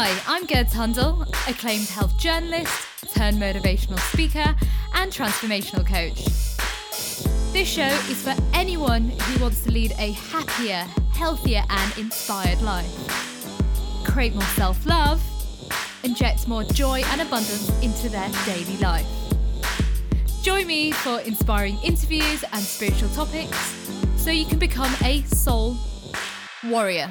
Hi, I'm Gerd Tundle, acclaimed health journalist, turned motivational speaker, and transformational coach. This show is for anyone who wants to lead a happier, healthier, and inspired life. Create more self love, inject more joy and abundance into their daily life. Join me for inspiring interviews and spiritual topics so you can become a soul warrior.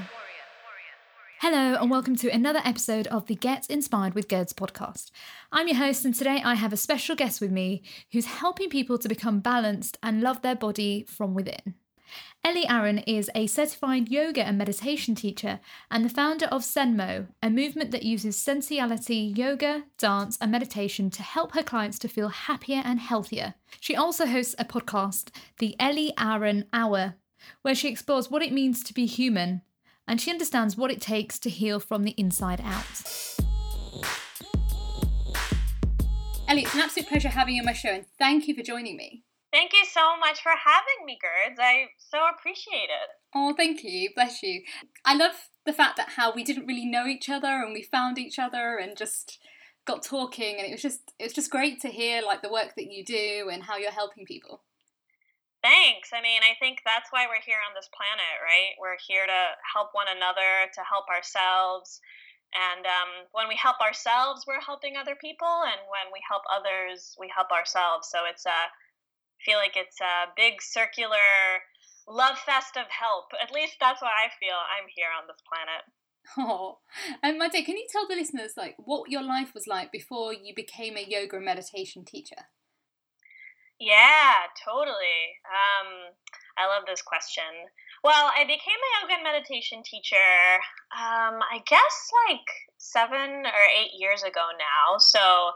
Hello, and welcome to another episode of the Get Inspired with Gerds podcast. I'm your host, and today I have a special guest with me who's helping people to become balanced and love their body from within. Ellie Aaron is a certified yoga and meditation teacher and the founder of Senmo, a movement that uses sensuality, yoga, dance, and meditation to help her clients to feel happier and healthier. She also hosts a podcast, The Ellie Aaron Hour, where she explores what it means to be human and she understands what it takes to heal from the inside out. Ellie, it's an absolute pleasure having you on my show, and thank you for joining me. Thank you so much for having me, Gerds. I so appreciate it. Oh, thank you. Bless you. I love the fact that how we didn't really know each other and we found each other and just got talking and it was just it was just great to hear like the work that you do and how you're helping people. Thanks. I mean, I think that's why we're here on this planet, right? We're here to help one another, to help ourselves. And um, when we help ourselves, we're helping other people. And when we help others, we help ourselves. So it's a, I feel like it's a big circular love fest of help. At least that's what I feel. I'm here on this planet. Oh, and Mate, can you tell the listeners like what your life was like before you became a yoga and meditation teacher? Yeah, totally. Um, I love this question. Well, I became a yoga and meditation teacher, um, I guess like seven or eight years ago now. So,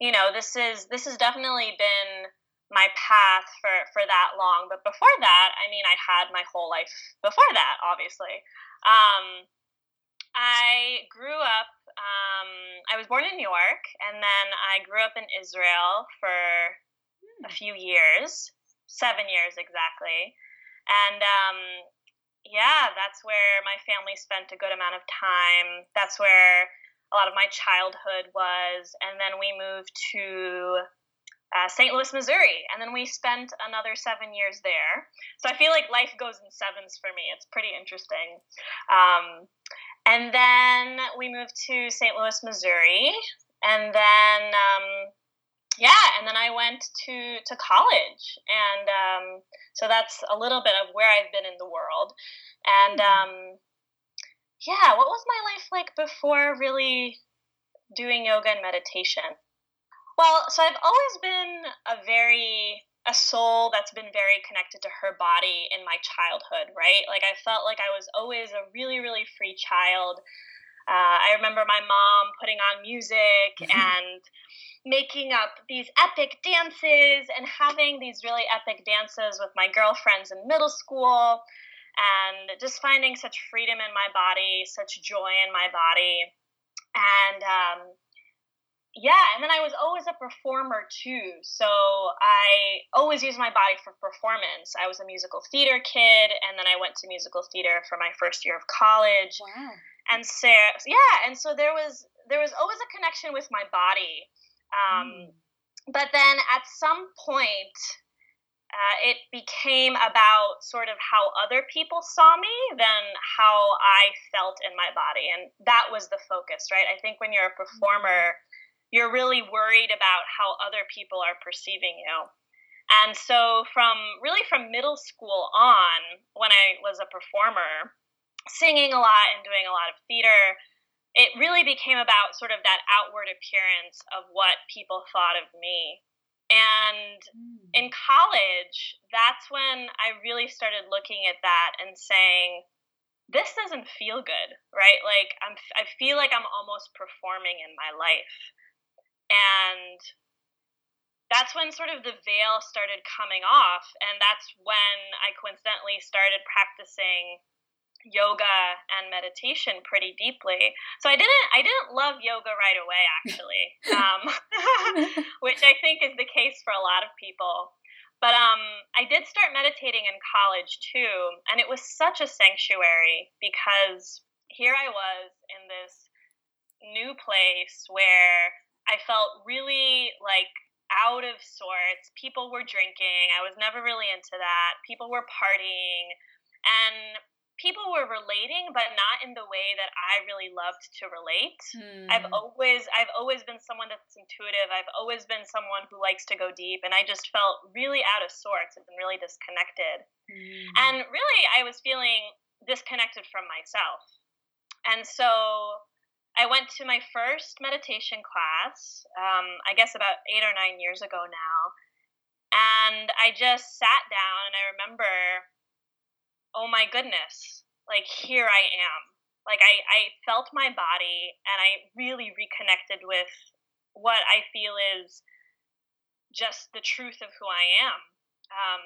you know, this is this has definitely been my path for for that long. But before that, I mean, I had my whole life before that, obviously. Um, I grew up. Um, I was born in New York, and then I grew up in Israel for a few years, seven years exactly. And um, yeah, that's where my family spent a good amount of time. That's where a lot of my childhood was. And then we moved to uh, St. Louis, Missouri. And then we spent another seven years there. So I feel like life goes in sevens for me. It's pretty interesting. Um, and then we moved to St. Louis, Missouri. And then um, yeah, and then I went to to college, and um, so that's a little bit of where I've been in the world. And hmm. um, yeah, what was my life like before really doing yoga and meditation? Well, so I've always been a very a soul that's been very connected to her body in my childhood, right? Like I felt like I was always a really really free child. Uh, I remember my mom putting on music and making up these epic dances and having these really epic dances with my girlfriends in middle school and just finding such freedom in my body, such joy in my body. And um, yeah, and then I was always a performer too. So I always used my body for performance. I was a musical theater kid, and then I went to musical theater for my first year of college. Wow. And so yeah, and so there was there was always a connection with my body um, mm. But then at some point, uh, it became about sort of how other people saw me than how I felt in my body. And that was the focus, right? I think when you're a performer, mm. you're really worried about how other people are perceiving you. And so, from really from middle school on, when I was a performer, singing a lot and doing a lot of theater, it really became about sort of that outward appearance of what people thought of me. And mm. in college, that's when I really started looking at that and saying, this doesn't feel good, right? Like I'm I feel like I'm almost performing in my life. And that's when sort of the veil started coming off and that's when I coincidentally started practicing yoga and meditation pretty deeply. So I didn't I didn't love yoga right away actually, um, which I think is the case for a lot of people. But um, I did start meditating in college too, and it was such a sanctuary because here I was in this new place where I felt really like out of sorts. People were drinking. I was never really into that. People were partying. And people were relating but not in the way that i really loved to relate hmm. i've always i've always been someone that's intuitive i've always been someone who likes to go deep and i just felt really out of sorts and really disconnected hmm. and really i was feeling disconnected from myself and so i went to my first meditation class um, i guess about eight or nine years ago now and i just sat down and i remember oh my goodness, like here I am. Like I, I felt my body and I really reconnected with what I feel is just the truth of who I am. Um,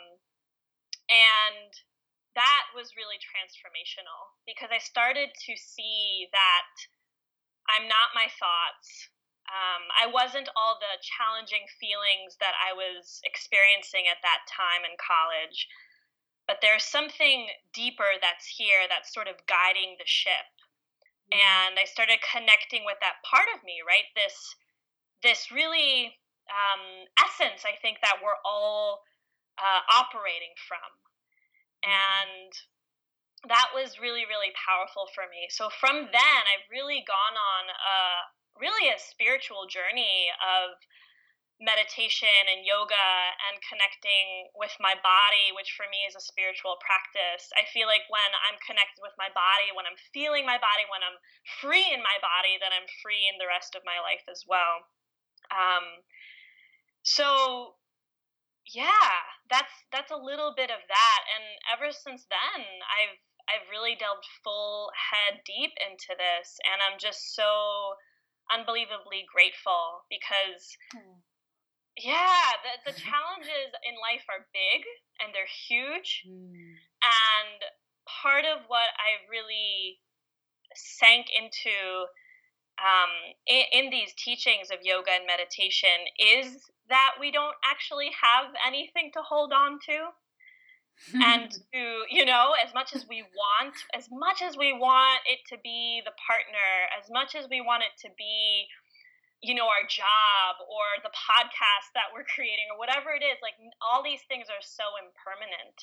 and that was really transformational because I started to see that I'm not my thoughts. Um, I wasn't all the challenging feelings that I was experiencing at that time in college but there's something deeper that's here that's sort of guiding the ship mm-hmm. and i started connecting with that part of me right this this really um, essence i think that we're all uh, operating from mm-hmm. and that was really really powerful for me so from then i've really gone on a really a spiritual journey of meditation and yoga and connecting with my body, which for me is a spiritual practice. I feel like when I'm connected with my body, when I'm feeling my body, when I'm free in my body, then I'm free in the rest of my life as well. Um, so yeah, that's that's a little bit of that, and ever since then, I've I've really delved full head deep into this, and I'm just so unbelievably grateful because. Mm yeah, the, the challenges in life are big and they're huge. Mm. And part of what I really sank into um, in, in, these teachings of yoga and meditation is that we don't actually have anything to hold on to. and to, you know, as much as we want, as much as we want it to be the partner, as much as we want it to be you know our job or the podcast that we're creating or whatever it is like all these things are so impermanent.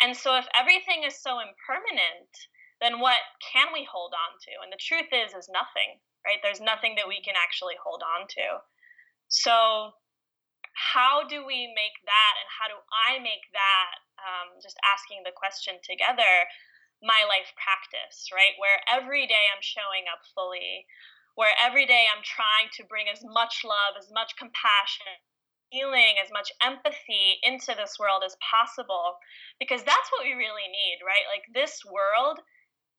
And so if everything is so impermanent then what can we hold on to? And the truth is is nothing right? There's nothing that we can actually hold on to. So how do we make that and how do i make that um, just asking the question together my life practice right? Where every day i'm showing up fully where every day I'm trying to bring as much love, as much compassion, feeling, as much empathy into this world as possible, because that's what we really need, right? Like this world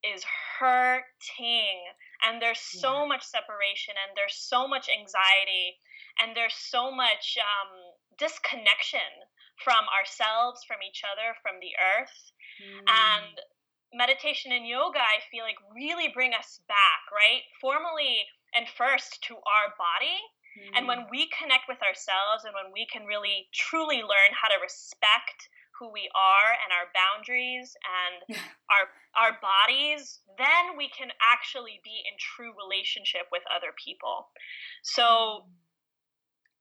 is hurting, and there's so much separation, and there's so much anxiety, and there's so much um, disconnection from ourselves, from each other, from the earth. Mm. And meditation and yoga, I feel like really bring us back, right? Formally and first to our body. Mm. And when we connect with ourselves and when we can really truly learn how to respect who we are and our boundaries and our our bodies, then we can actually be in true relationship with other people. So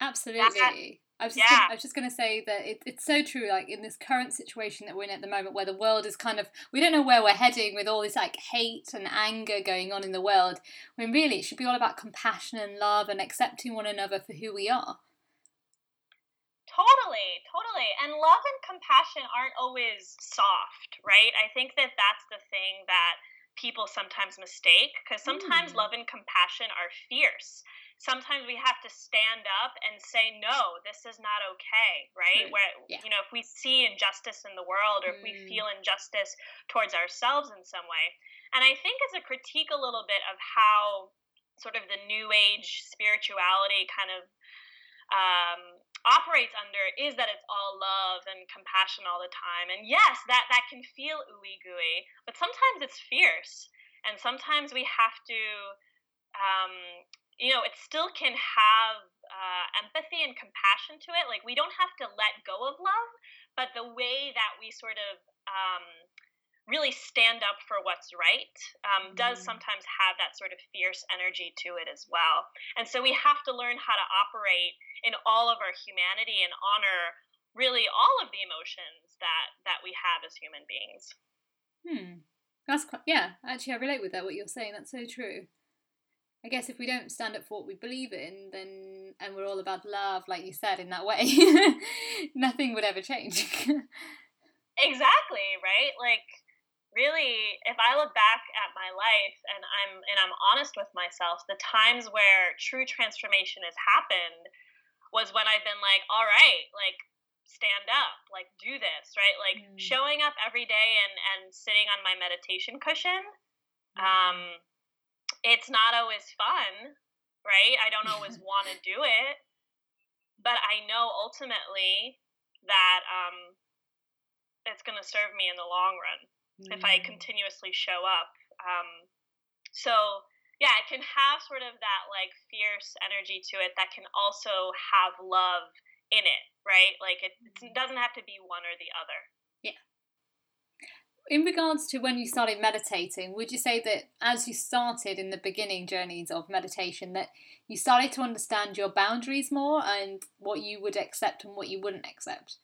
Absolutely. I was just yeah. gonna, I was just going to say that it, it's so true. Like in this current situation that we're in at the moment, where the world is kind of we don't know where we're heading with all this like hate and anger going on in the world. When really it should be all about compassion and love and accepting one another for who we are. Totally, totally. And love and compassion aren't always soft, right? I think that that's the thing that people sometimes mistake because sometimes mm. love and compassion are fierce sometimes we have to stand up and say no this is not okay right where yeah. you know if we see injustice in the world or mm. if we mm. feel injustice towards ourselves in some way and i think as a critique a little bit of how sort of the new age spirituality kind of um, operates under is that it's all love and compassion all the time and yes that that can feel ooey gooey but sometimes it's fierce and sometimes we have to um, you know, it still can have uh, empathy and compassion to it. Like we don't have to let go of love, but the way that we sort of um, really stand up for what's right um, does mm. sometimes have that sort of fierce energy to it as well. And so we have to learn how to operate in all of our humanity and honor really all of the emotions that that we have as human beings. Hmm. That's quite, yeah. Actually, I relate with that. What you're saying. That's so true. I guess if we don't stand up for what we believe in, then and we're all about love, like you said, in that way, nothing would ever change. exactly right. Like really if i look back at my life and i'm and i'm honest with myself the times where true transformation has happened was when i've been like all right like stand up like do this right like mm. showing up every day and and sitting on my meditation cushion mm. um it's not always fun right i don't always want to do it but i know ultimately that um it's going to serve me in the long run mm. if I continuously show up. Um, so yeah, it can have sort of that like fierce energy to it that can also have love in it, right? Like it, it mm-hmm. doesn't have to be one or the other. In regards to when you started meditating, would you say that as you started in the beginning journeys of meditation, that you started to understand your boundaries more and what you would accept and what you wouldn't accept?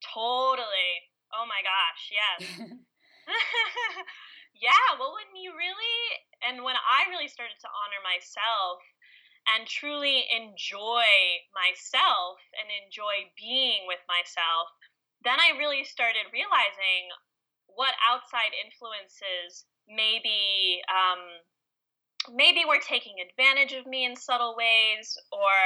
Totally. Oh my gosh, yes. yeah, well, when you really, and when I really started to honor myself and truly enjoy myself and enjoy being with myself, then I really started realizing what outside influences maybe um, maybe were taking advantage of me in subtle ways or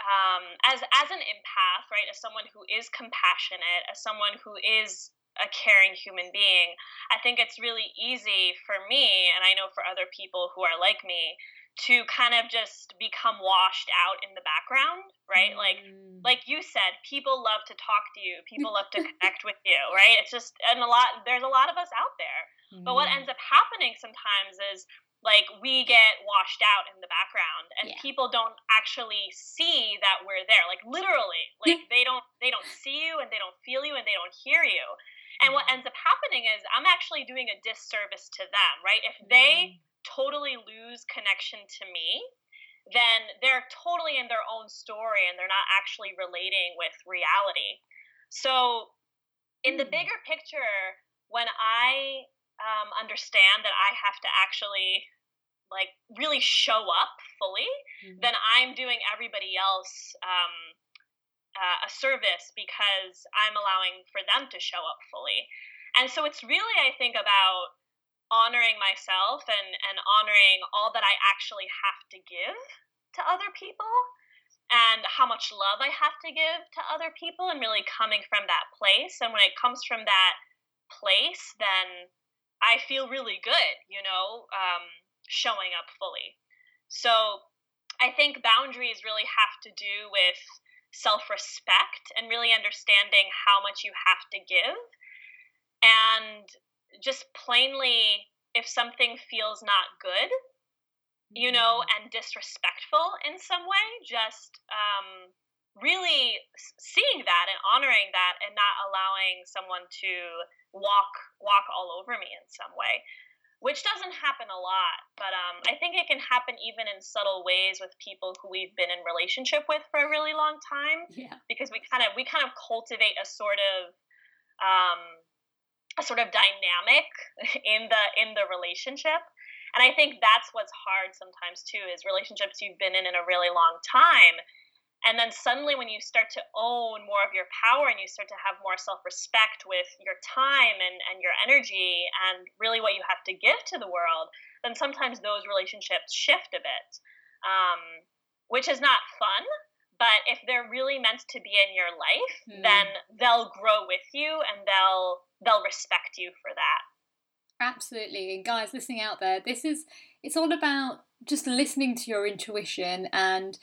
um, as as an empath, right, as someone who is compassionate, as someone who is a caring human being, I think it's really easy for me, and I know for other people who are like me, to kind of just become washed out in the background, right? Mm. Like like you said, people love to talk to you, people love to connect with you, right? It's just and a lot there's a lot of us out there. Mm. But what mm. ends up happening sometimes is like we get washed out in the background and yeah. people don't actually see that we're there like literally like they don't they don't see you and they don't feel you and they don't hear you and what mm-hmm. ends up happening is i'm actually doing a disservice to them right if they mm. Totally lose connection to me then they're totally in their own story and they're not actually relating with reality so in the mm. bigger picture when i um, understand that I have to actually like really show up fully, mm-hmm. then I'm doing everybody else um, uh, a service because I'm allowing for them to show up fully. And so it's really, I think, about honoring myself and, and honoring all that I actually have to give to other people and how much love I have to give to other people and really coming from that place. And when it comes from that place, then I feel really good, you know. Um, showing up fully. So I think boundaries really have to do with self respect and really understanding how much you have to give. And just plainly, if something feels not good, you know, mm-hmm. and disrespectful in some way, just um, really seeing that and honoring that and not allowing someone to walk walk all over me in some way which doesn't happen a lot but um, i think it can happen even in subtle ways with people who we've been in relationship with for a really long time yeah. because we kind of we kind of cultivate a sort of um, sort of dynamic in the in the relationship and i think that's what's hard sometimes too is relationships you've been in in a really long time and then suddenly, when you start to own more of your power and you start to have more self respect with your time and, and your energy and really what you have to give to the world, then sometimes those relationships shift a bit, um, which is not fun. But if they're really meant to be in your life, mm. then they'll grow with you and they'll they'll respect you for that. Absolutely. And guys listening out there, this is it's all about just listening to your intuition and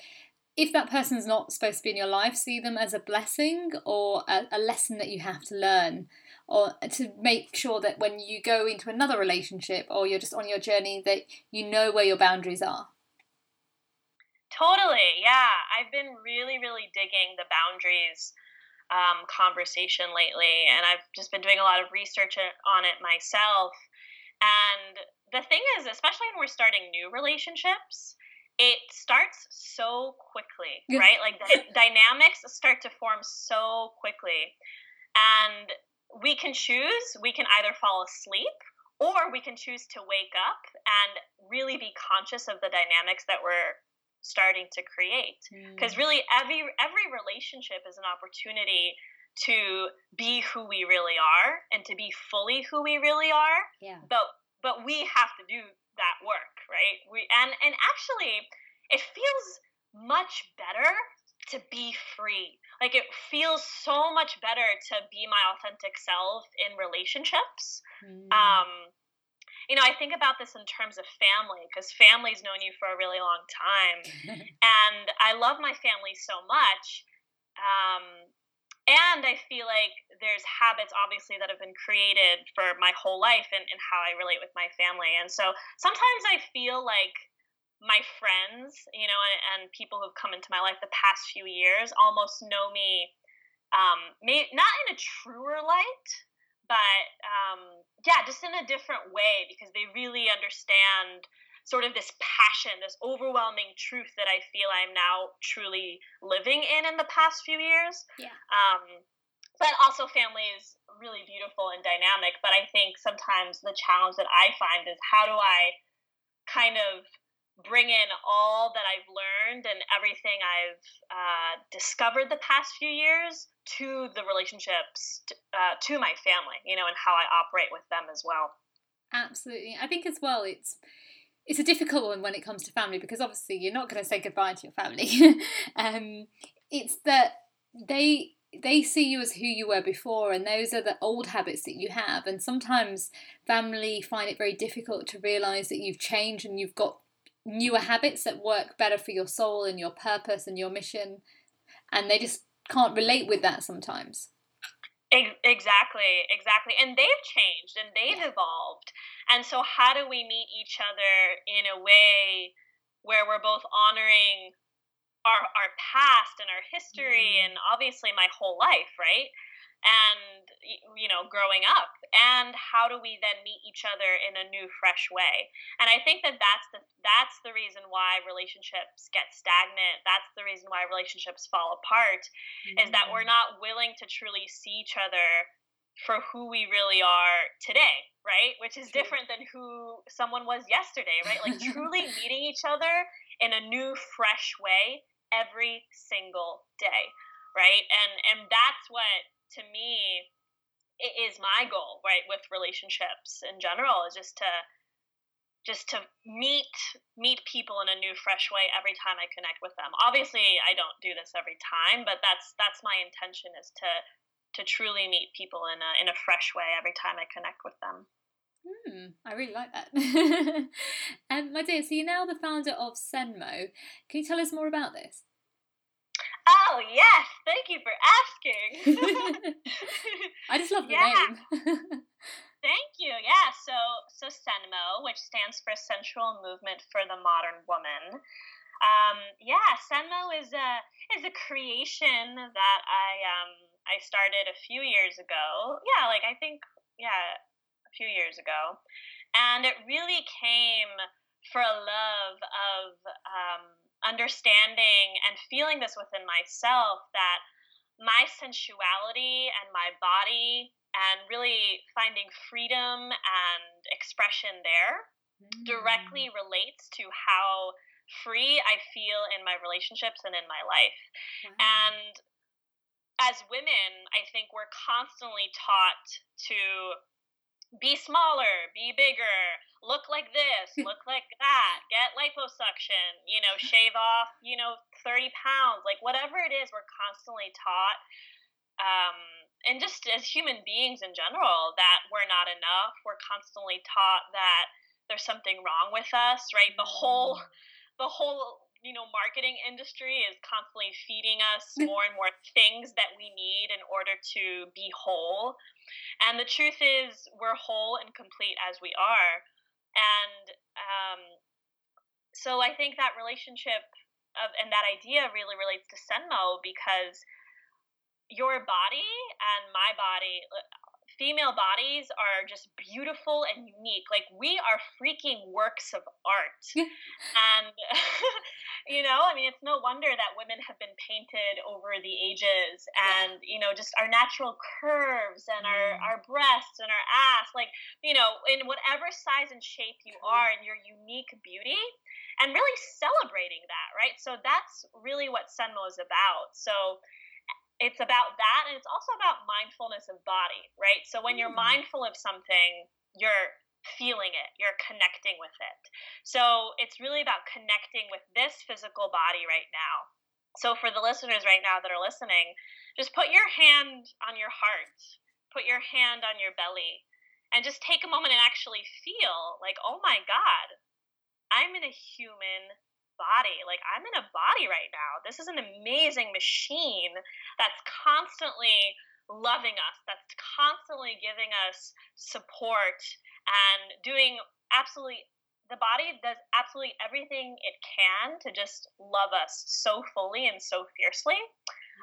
if that person's not supposed to be in your life, see them as a blessing or a, a, lesson that you have to learn, or to make sure that when you go into another relationship or you're just on your journey, that you know where your boundaries are. Totally, yeah. I've been really, really digging the boundaries um, conversation lately, and I've just been doing a lot of research on it myself. And the thing is, especially when we're starting new relationships, it starts so quickly, right? Like the dynamics start to form so quickly. And we can choose, we can either fall asleep or we can choose to wake up and really be conscious of the dynamics that we're starting to create. Because mm. really every every relationship is an opportunity to be who we really are and to be fully who we really are. Yeah. But but we have to do that work, right? We and and actually it feels much better to be free. Like it feels so much better to be my authentic self in relationships. Mm. Um you know, I think about this in terms of family because family's known you for a really long time. and I love my family so much. Um, and I feel like there's habits, obviously, that have been created for my whole life and, and how I relate with my family. And so sometimes I feel like my friends, you know, and, and people who've come into my life the past few years almost know me, um, may, not in a truer light, but um, yeah, just in a different way because they really understand sort of this passion, this overwhelming truth that I feel I'm now truly living in in the past few years. Yeah. Um, but also, family is really beautiful and dynamic. But I think sometimes the challenge that I find is how do I kind of bring in all that I've learned and everything I've uh, discovered the past few years to the relationships to, uh, to my family, you know, and how I operate with them as well. Absolutely. I think as well, it's it's a difficult one when it comes to family because obviously you're not going to say goodbye to your family. um, it's that they they see you as who you were before and those are the old habits that you have and sometimes family find it very difficult to realize that you've changed and you've got newer habits that work better for your soul and your purpose and your mission and they just can't relate with that sometimes exactly exactly and they've changed and they've yeah. evolved and so how do we meet each other in a way where we're both honoring our our past and our history mm. and obviously my whole life right and know growing up and how do we then meet each other in a new fresh way? And i think that that's the that's the reason why relationships get stagnant. That's the reason why relationships fall apart mm-hmm. is that we're mm-hmm. not willing to truly see each other for who we really are today right? Which is different than who someone was yesterday right? Like truly meeting each other in a new fresh way every single day right? And and that's what to me it is my goal right with relationships in general is just to just to meet meet people in a new fresh way every time i connect with them obviously i don't do this every time but that's that's my intention is to to truly meet people in a in a fresh way every time i connect with them Hmm, I really like that. um, my dear, so you're now the founder of Senmo. Can you tell us more about this? Oh yes, thank you for asking. I just love the yeah. name. thank you. Yeah. So so Senmo, which stands for Sensual Movement for the Modern Woman. Um, yeah, Senmo is a is a creation that I um I started a few years ago. Yeah, like I think yeah a few years ago, and it really came for a love of um understanding and feeling this within myself that my sensuality and my body and really finding freedom and expression there mm. directly relates to how free I feel in my relationships and in my life. Wow. And as women, I think we're constantly taught to be smaller, be bigger, look like this, look like that, get liposuction, you know, shave off, you know, 30 pounds, like whatever it is, we're constantly taught. Um, and just as human beings in general, that we're not enough. We're constantly taught that there's something wrong with us, right? The whole, mm. the whole you know marketing industry is constantly feeding us more and more things that we need in order to be whole and the truth is, we're whole and complete as we are. And um, so I think that relationship of, and that idea really relates to Senmo because your body and my body female bodies are just beautiful and unique. Like we are freaking works of art. and you know, I mean it's no wonder that women have been painted over the ages and you know, just our natural curves and mm. our our breasts and our ass like, you know, in whatever size and shape you are in your unique beauty and really celebrating that, right? So that's really what Senmo is about. So it's about that and it's also about mindfulness of body right? So when you're mm. mindful of something you're feeling it you're connecting with it. So it's really about connecting with this physical body right now. So for the listeners right now that are listening just put your hand on your heart put your hand on your belly and just take a moment and actually feel like oh my god i'm in a human body. Like I'm in a body right now. This is an amazing machine that's constantly loving us, that's constantly giving us support and doing absolutely the body does absolutely everything it can to just love us so fully and so fiercely.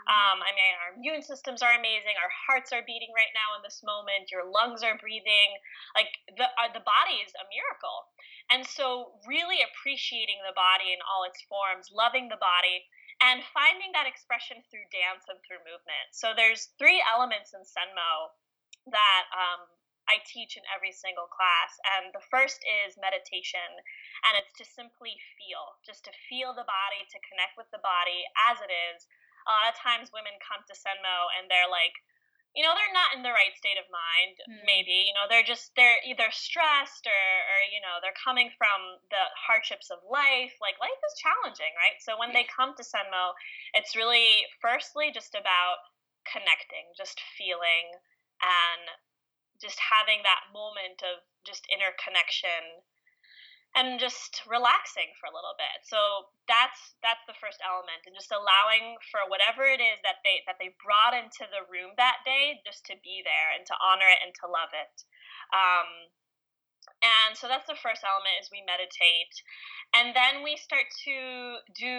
Um, I mean, our immune systems are amazing. Our hearts are beating right now in this moment. Your lungs are breathing. Like the uh, the body is a miracle. And so, really appreciating the body in all its forms, loving the body, and finding that expression through dance and through movement. So there's three elements in Senmo that um, I teach in every single class. And the first is meditation, and it's to simply feel, just to feel the body, to connect with the body as it is a lot of times women come to Senmo and they're like, you know, they're not in the right state of mind, mm. maybe. You know, they're just, they're either stressed or, or, you know, they're coming from the hardships of life. Like, life is challenging, right? So when they come to Senmo, it's really, firstly, just about connecting, just feeling, and just having that moment of just interconnection and just relaxing for a little bit. So that's that's the first element and just allowing for whatever it is that they that they brought into the room that day just to be there and to honor it and to love it. Um, and so that's the first element is we meditate. And then we start to do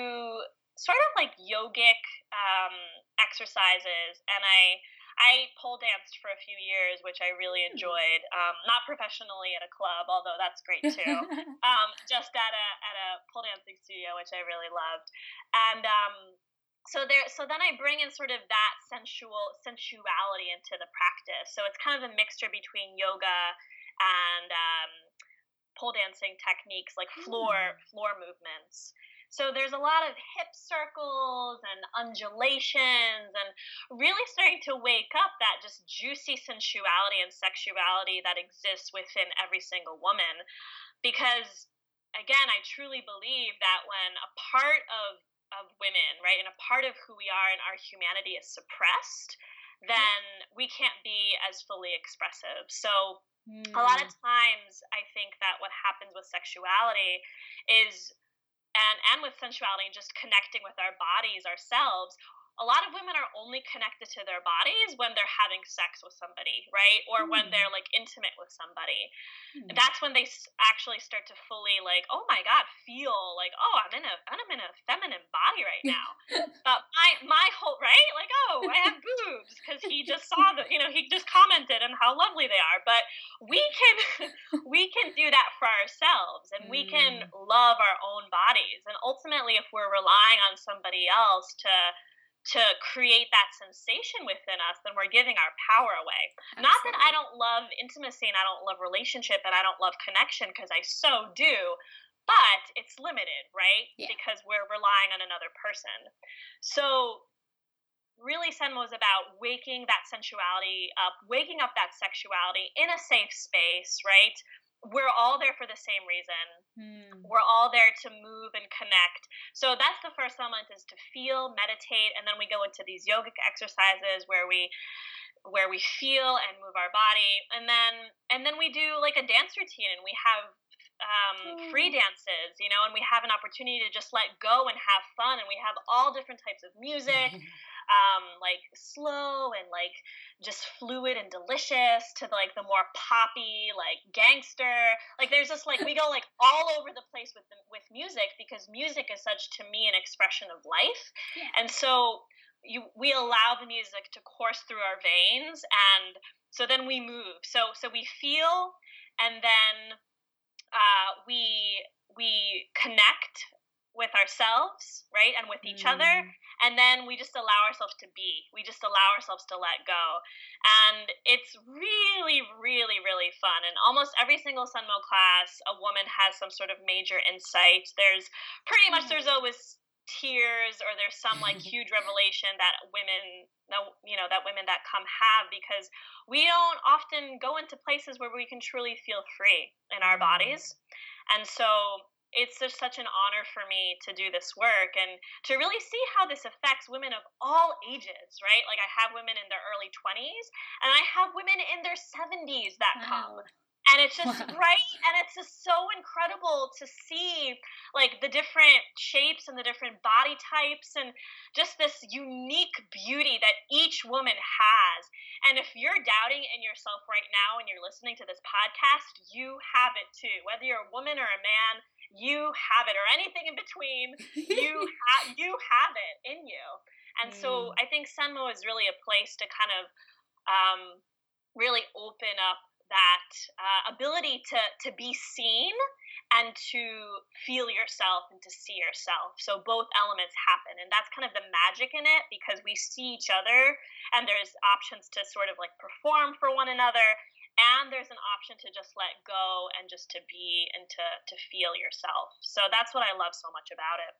sort of like yogic um, exercises and I I pole danced for a few years, which I really hmm. enjoyed. Um, not professionally at a club, although that's great too. um, just at a at a pole dancing studio, which I really loved. And um, so there, so then I bring in sort of that sensual sensuality into the practice. So it's kind of a mixture between yoga and um, pole dancing techniques, like floor mm. floor movements. So there's a lot of hip circles and undulations and really starting to wake up that just juicy sensuality and sexuality that exists within every single woman. Because again, I truly believe that when a part of of women, right, and a part of who we are and our humanity is suppressed, then we can't be as fully expressive. So Mm. a lot of hmm. times i think that what happens with sexuality is and and with sensuality and just connecting with our bodies ourselves a lot of women are only connected to their bodies when they're having sex with somebody, right? Or mm. when hmm. they're like intimate with somebody. Mm. That's when they actually start to fully like, oh my god, feel like, oh, I'm in a I'm in a feminine body right now. but my my whole right, like, oh, I have boobs because he just saw the, you know, he just commented on how lovely they are. But we can we can do that for ourselves, and mm. we can hmm. love our own bodies. And ultimately, if we're relying on somebody else to to create that sensation within us, then we're giving our power away. Absolutely. Not that I don't love intimacy and I don't love relationship and I don't love connection because I so do, but it's limited, right? Yeah. Because we're relying on another person. So really Senmo was about waking that sensuality up, waking up that sexuality in a safe space, right? We're all there for the same reason. Hmm. We're all there to move and connect. So that's the first element is to feel, meditate, and then we go into these yogic exercises where we where we feel and move our body and then and then we do like a dance routine and we have um, free oh. dances, you know, and we have an opportunity to just let go and have fun. And we have all different types of music. um, like slow and like just fluid and delicious to like the more poppy like gangster like there's just like we go like all over the place with the, with music because music is such to me an expression of life yeah. and so you we allow the music to course through our veins and so then we move so so we feel and then uh, we we connect with ourselves right and with each mm. other and then we just allow ourselves to be. We just allow ourselves to let go. And it's really really really fun. And almost every single Senmo class a woman has some sort of major insight. There's pretty much there's mm. always tears or there's some like huge revelation that women you know that women that come have because we don't often go into places where we can truly feel free in our mm. bodies. And so it's just such an honor for me to do this work and to really see how this affects women of all ages, right? Like I have women in their early 20s and I have women in their 70s that wow. come and it's just right and it's just so incredible to see like the different shapes and the different body types and just this unique beauty that each woman has and if you're doubting in yourself right now and you're listening to this podcast you have it too whether you're a woman or a man you have it or anything in between you ha- you have it in you and mm. so i think Senmo is really a place to kind of um, really open up that uh, ability to to be seen and to feel yourself and to see yourself. So both elements happen, and that's kind of the magic in it because we see each other, and there's options to sort of like perform for one another, and there's an option to just let go and just to be and to to feel yourself. So that's what I love so much about it.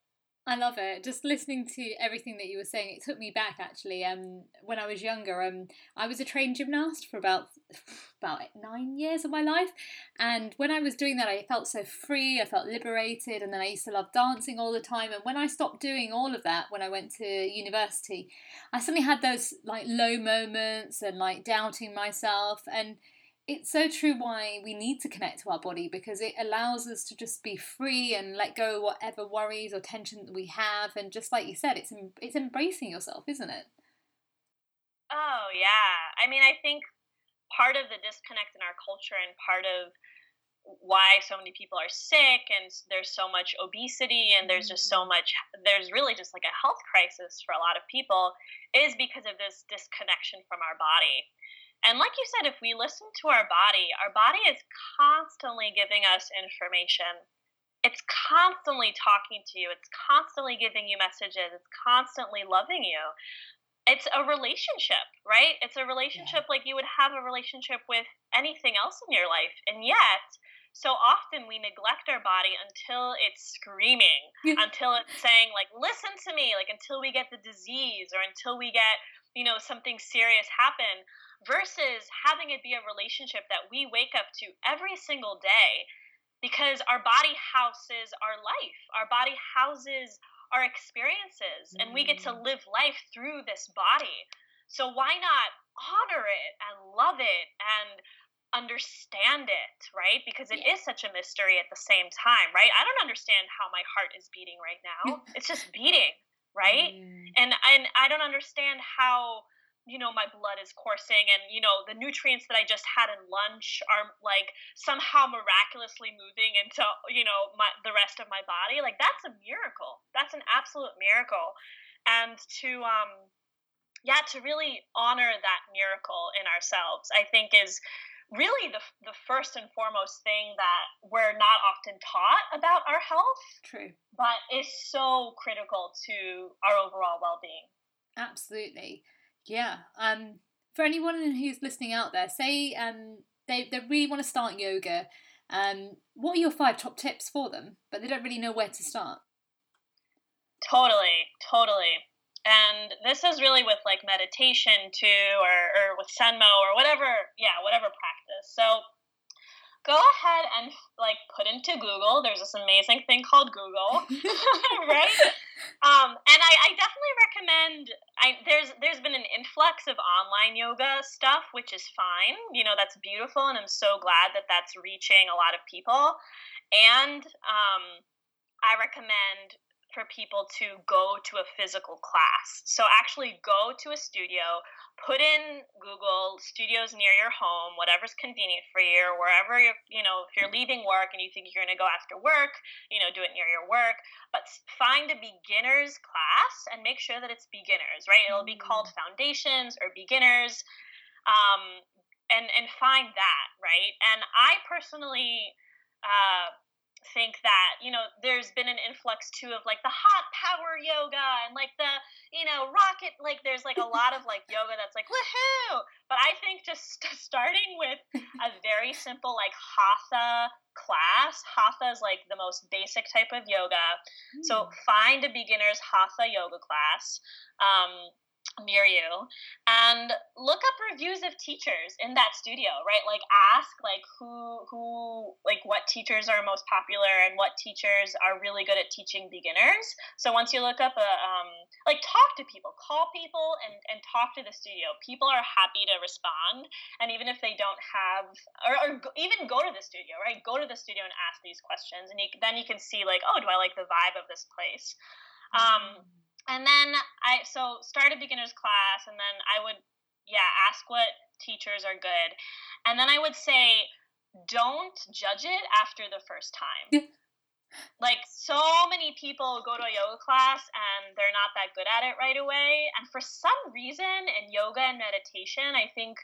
I love it. Just listening to everything that you were saying, it took me back actually. Um, when I was younger, um, I was a trained gymnast for about about nine years of my life, and when I was doing that, I felt so free. I felt liberated, and then I used to love dancing all the time. And when I stopped doing all of that, when I went to university, I suddenly had those like low moments and like doubting myself and it's so true why we need to connect to our body because it allows us to just be free and let go of whatever worries or tension that we have and just like you said it's it's embracing yourself isn't it? Oh yeah. I mean i think part of the disconnect in our culture and part of why so many people are sick and there's so much obesity and there's just so mm. much there's really just like a health crisis for a lot of people is because of this disconnection from our body and like you said, if we listen to our body, our body is constantly giving us information. It's constantly talking to you. It's constantly giving you messages. It's constantly loving you. It's a relationship, right? It's a relationship yeah. like you would have a relationship with anything else in your life. And yet, so often we neglect our body until it's screaming, until it's saying, like, listen to me, like, until we get the disease or until we get, you know, something serious happen versus having it be a relationship that we wake up to every single day because our body houses our life, our body houses our experiences, and we get to mm. live life through this body. So why not honor it and love it and understand it, right? Because it yeah. is such a mystery at the same time, right? I don't understand how my heart is beating right now. it's just beating, right? Mm. And and I don't understand how you know my blood is coursing and you know the nutrients that i just had in lunch are like somehow miraculously moving into you know my the rest of my body like that's a miracle that's an absolute miracle and to um yeah to really honor that miracle in ourselves i think is really the, the first and foremost thing that we're not often taught about our health true but is so critical to our overall well-being absolutely yeah. Um, for anyone who's listening out there, say um, they, they really want to start yoga. Um, what are your five top tips for them? But they don't really know where to start. Totally, totally. And this is really with like meditation too, or, or with Senmo or whatever, yeah, whatever practice. So go ahead and like put into Google. There's this amazing thing called Google, right? Um, and I, I definitely recommend. I there's there's been an influx of online yoga stuff, which is fine. You know that's beautiful, and I'm so glad that that's reaching a lot of people. And um, I recommend for people to go to a physical class. So actually go to a studio, put in Google studios near your home, whatever's convenient for you, or wherever you're, you know, if you're leaving work and you think you're going to go after work, you know, do it near your work, but find a beginner's class and make sure that it's beginners, right? It'll be called mm. foundations or beginners. Um, and, and find that, right? And I personally, uh, think that you know there's been an influx too of like the hot power yoga and like the you know rocket like there's like a lot of like yoga that's like woohoo but i think just starting with a very simple like hatha class hatha is like the most basic type of yoga mm. so hmm. find a beginner's hatha yoga class um, near you and look up reviews of teachers in that studio right? Like ask like who who like what teachers are most popular and what teachers are really good at teaching beginners. So once you look up a um like talk to people call people and and talk to the studio. People are happy to respond and even if they don't have or, or even go to the studio right? Go to the studio and ask these questions and you, then you can see like oh do i like the vibe of this place? Um mm-hmm and then I so start a beginner's class, and then I would yeah ask what teachers are good, and then I would say don't judge it after the first time. like so many people go to a yoga class and they're not that good at it right away. And for some reason in yoga and meditation i think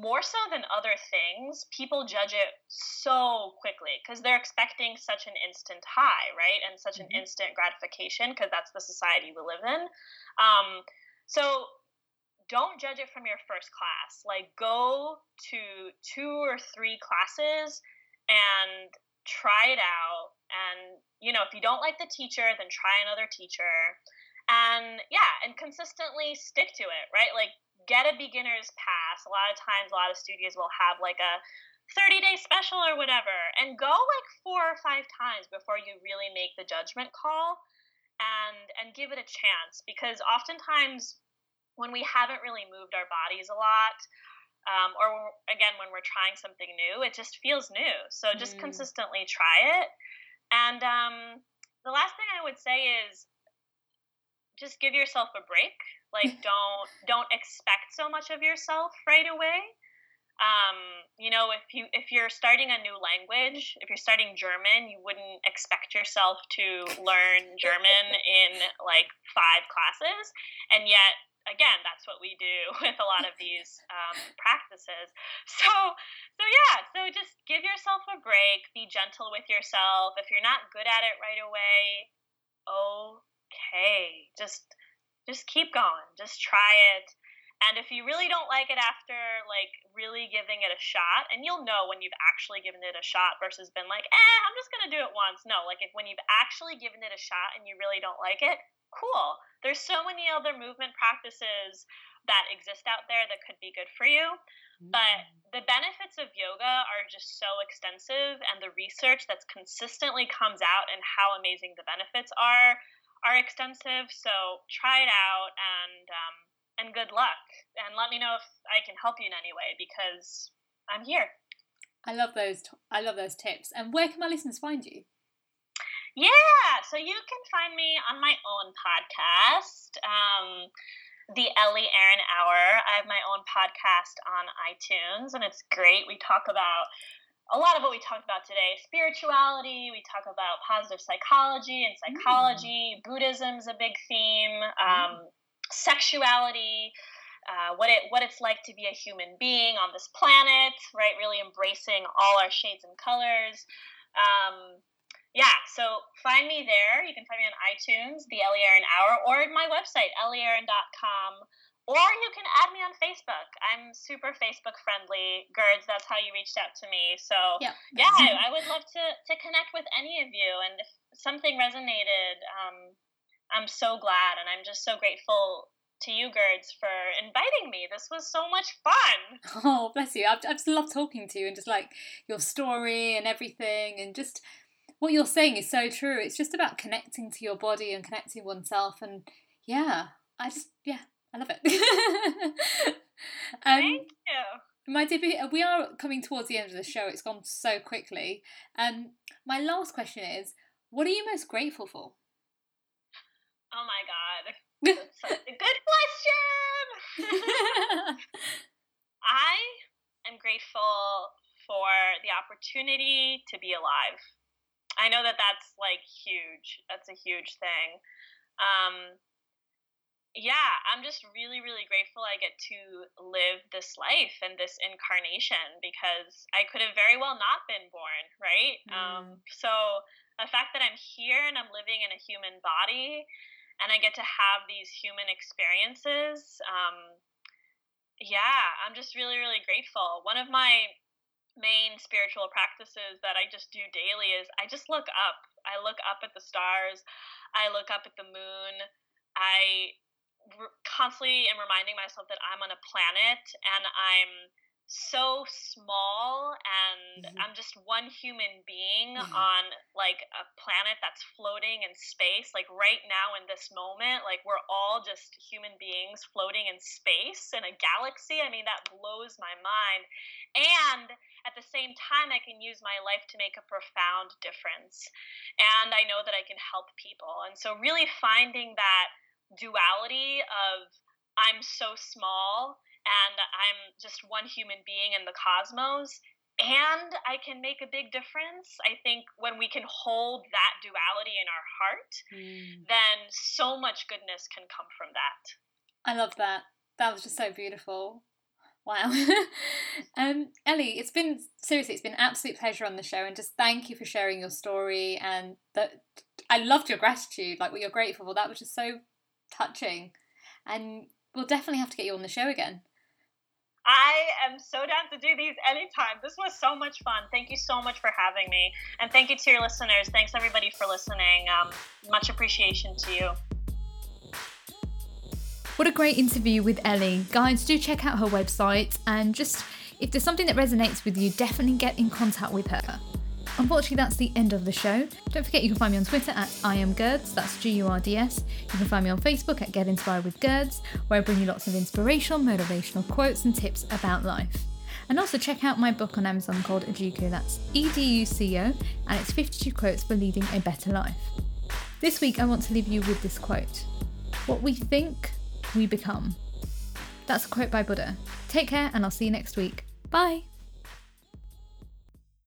more so than other things, people judge it so quickly because they're expecting such an instant high, right? And such mm-hmm. an instant gratification because that's the society we live in. Um, so don't judge it from your first class. Like, go to two or three classes and try it out. And, you know, if you don't like the teacher, then try another teacher. And yeah, and consistently stick to it, right? Like, get a beginner's pass. A lot of times, a lot of studios will have like a 30 day special or whatever, and go like four or five times before you really make the judgment call and and give it a chance because oftentimes when we haven't really moved our bodies a lot um, or again when we're trying something new it just feels new so just mm. consistently try it and um, the last thing i would say is just give yourself a break like don't don't expect so much of yourself right away. Um, you know if you if you're starting a new language if you're starting german you wouldn't expect yourself to learn german in like five classes. And yet again that's what we do with a lot of these um, practices. So so yeah so just give yourself a break. Be gentle with yourself. If you're not good at it right away okay. Just just keep going. Just try it. And if you really don't like it after like really giving it a shot, and you'll know when you've actually given it a shot versus been like, eh, I'm just gonna do it once. No, like if when you've actually given it a shot and you really don't like it, cool. There's so many other movement practices that exist out there that could be good for you. But mm. the benefits of yoga are just so extensive, and the research that's consistently comes out and how amazing the benefits are are extensive. So try it out and um, and good luck. And let me know if I can help you in any way because I'm here. I love those. T- I love those tips. And where can my listeners find you? Yeah, so you can find me on my own podcast, um, the Ellie Aaron Hour. I have my own podcast on iTunes, and it's great. We talk about a lot of what we talked about today spirituality we talk about positive psychology and psychology mm. buddhism is a big theme um, sexuality uh, what it what it's like to be a human being on this planet right really embracing all our shades and colors. Um, yeah so find me there. You can find me on itunes the ellie aaron hour or my website ellieaaron.com or you can add me on Facebook. I'm super Facebook friendly. Gurds, that's how you reached out to me. So yeah, yeah I, I, would love to to connect with any of you. And if something resonated, um, I'm so glad, and I'm just so grateful to you, Gurds, for inviting me. This was so much fun. Oh, bless you. I've, I've just loved talking to you and just like your story and everything, and just what you're saying is so true. It's just about connecting to your body and connecting oneself, and yeah, I just yeah, I love it. um, Thank you. My dear, we are coming towards the end of the show. It's gone so quickly. Um, my last question is, what are you most grateful for? Oh my god. That's such a good question. I am grateful for the opportunity to be alive. I know that that's like huge. That's a huge thing. Um, yeah, I'm just really, really grateful I get to live this life and this incarnation because I could have very well not been born, right? Um, mm. Um, so the fact that I'm here and I'm living in a human body and I get to have these human experiences, um, yeah, I'm just really, really grateful. One of my main spiritual practices that I just do daily is I just look up. I look up at the stars. I look up at the moon. I constantly am reminding myself that I'm on a planet and I'm so small and mm-hmm. I'm just one human being mm-hmm. on like a planet that's floating in space. Like right now in this moment, like we're all just human beings floating in space in a galaxy. I mean, that blows my mind. And at the same time, I can use my life to make a profound difference. And I know that I can help people. And so, really finding that duality of I'm so small and I'm just one human being in the cosmos and I can make a big difference. I think when we can hold that duality in our heart, mm. then so much goodness can come from that. I love that. That was just so beautiful. Wow. um, Ellie, it's been seriously, it's been an absolute pleasure on the show, and just thank you for sharing your story and that I loved your gratitude, like what you're grateful for. That was just so touching. And we'll definitely have to get you on the show again. I am so down to do these anytime. This was so much fun. Thank you so much for having me. And thank you to your listeners. Thanks everybody for listening. Um, much appreciation to you. What a great interview with Ellie. Guys, do check out her website and just if there's something that resonates with you, definitely get in contact with her. Unfortunately, that's the end of the show. Don't forget you can find me on Twitter at I am Gurds, that's G U R D S. You can find me on Facebook at Get Inspired with Gurds, where I bring you lots of inspirational, motivational quotes and tips about life. And also check out my book on Amazon called Educo, that's E D U C O, and it's 52 quotes for leading a better life. This week, I want to leave you with this quote What we think, we become. That's a quote by Buddha. Take care, and I'll see you next week. Bye!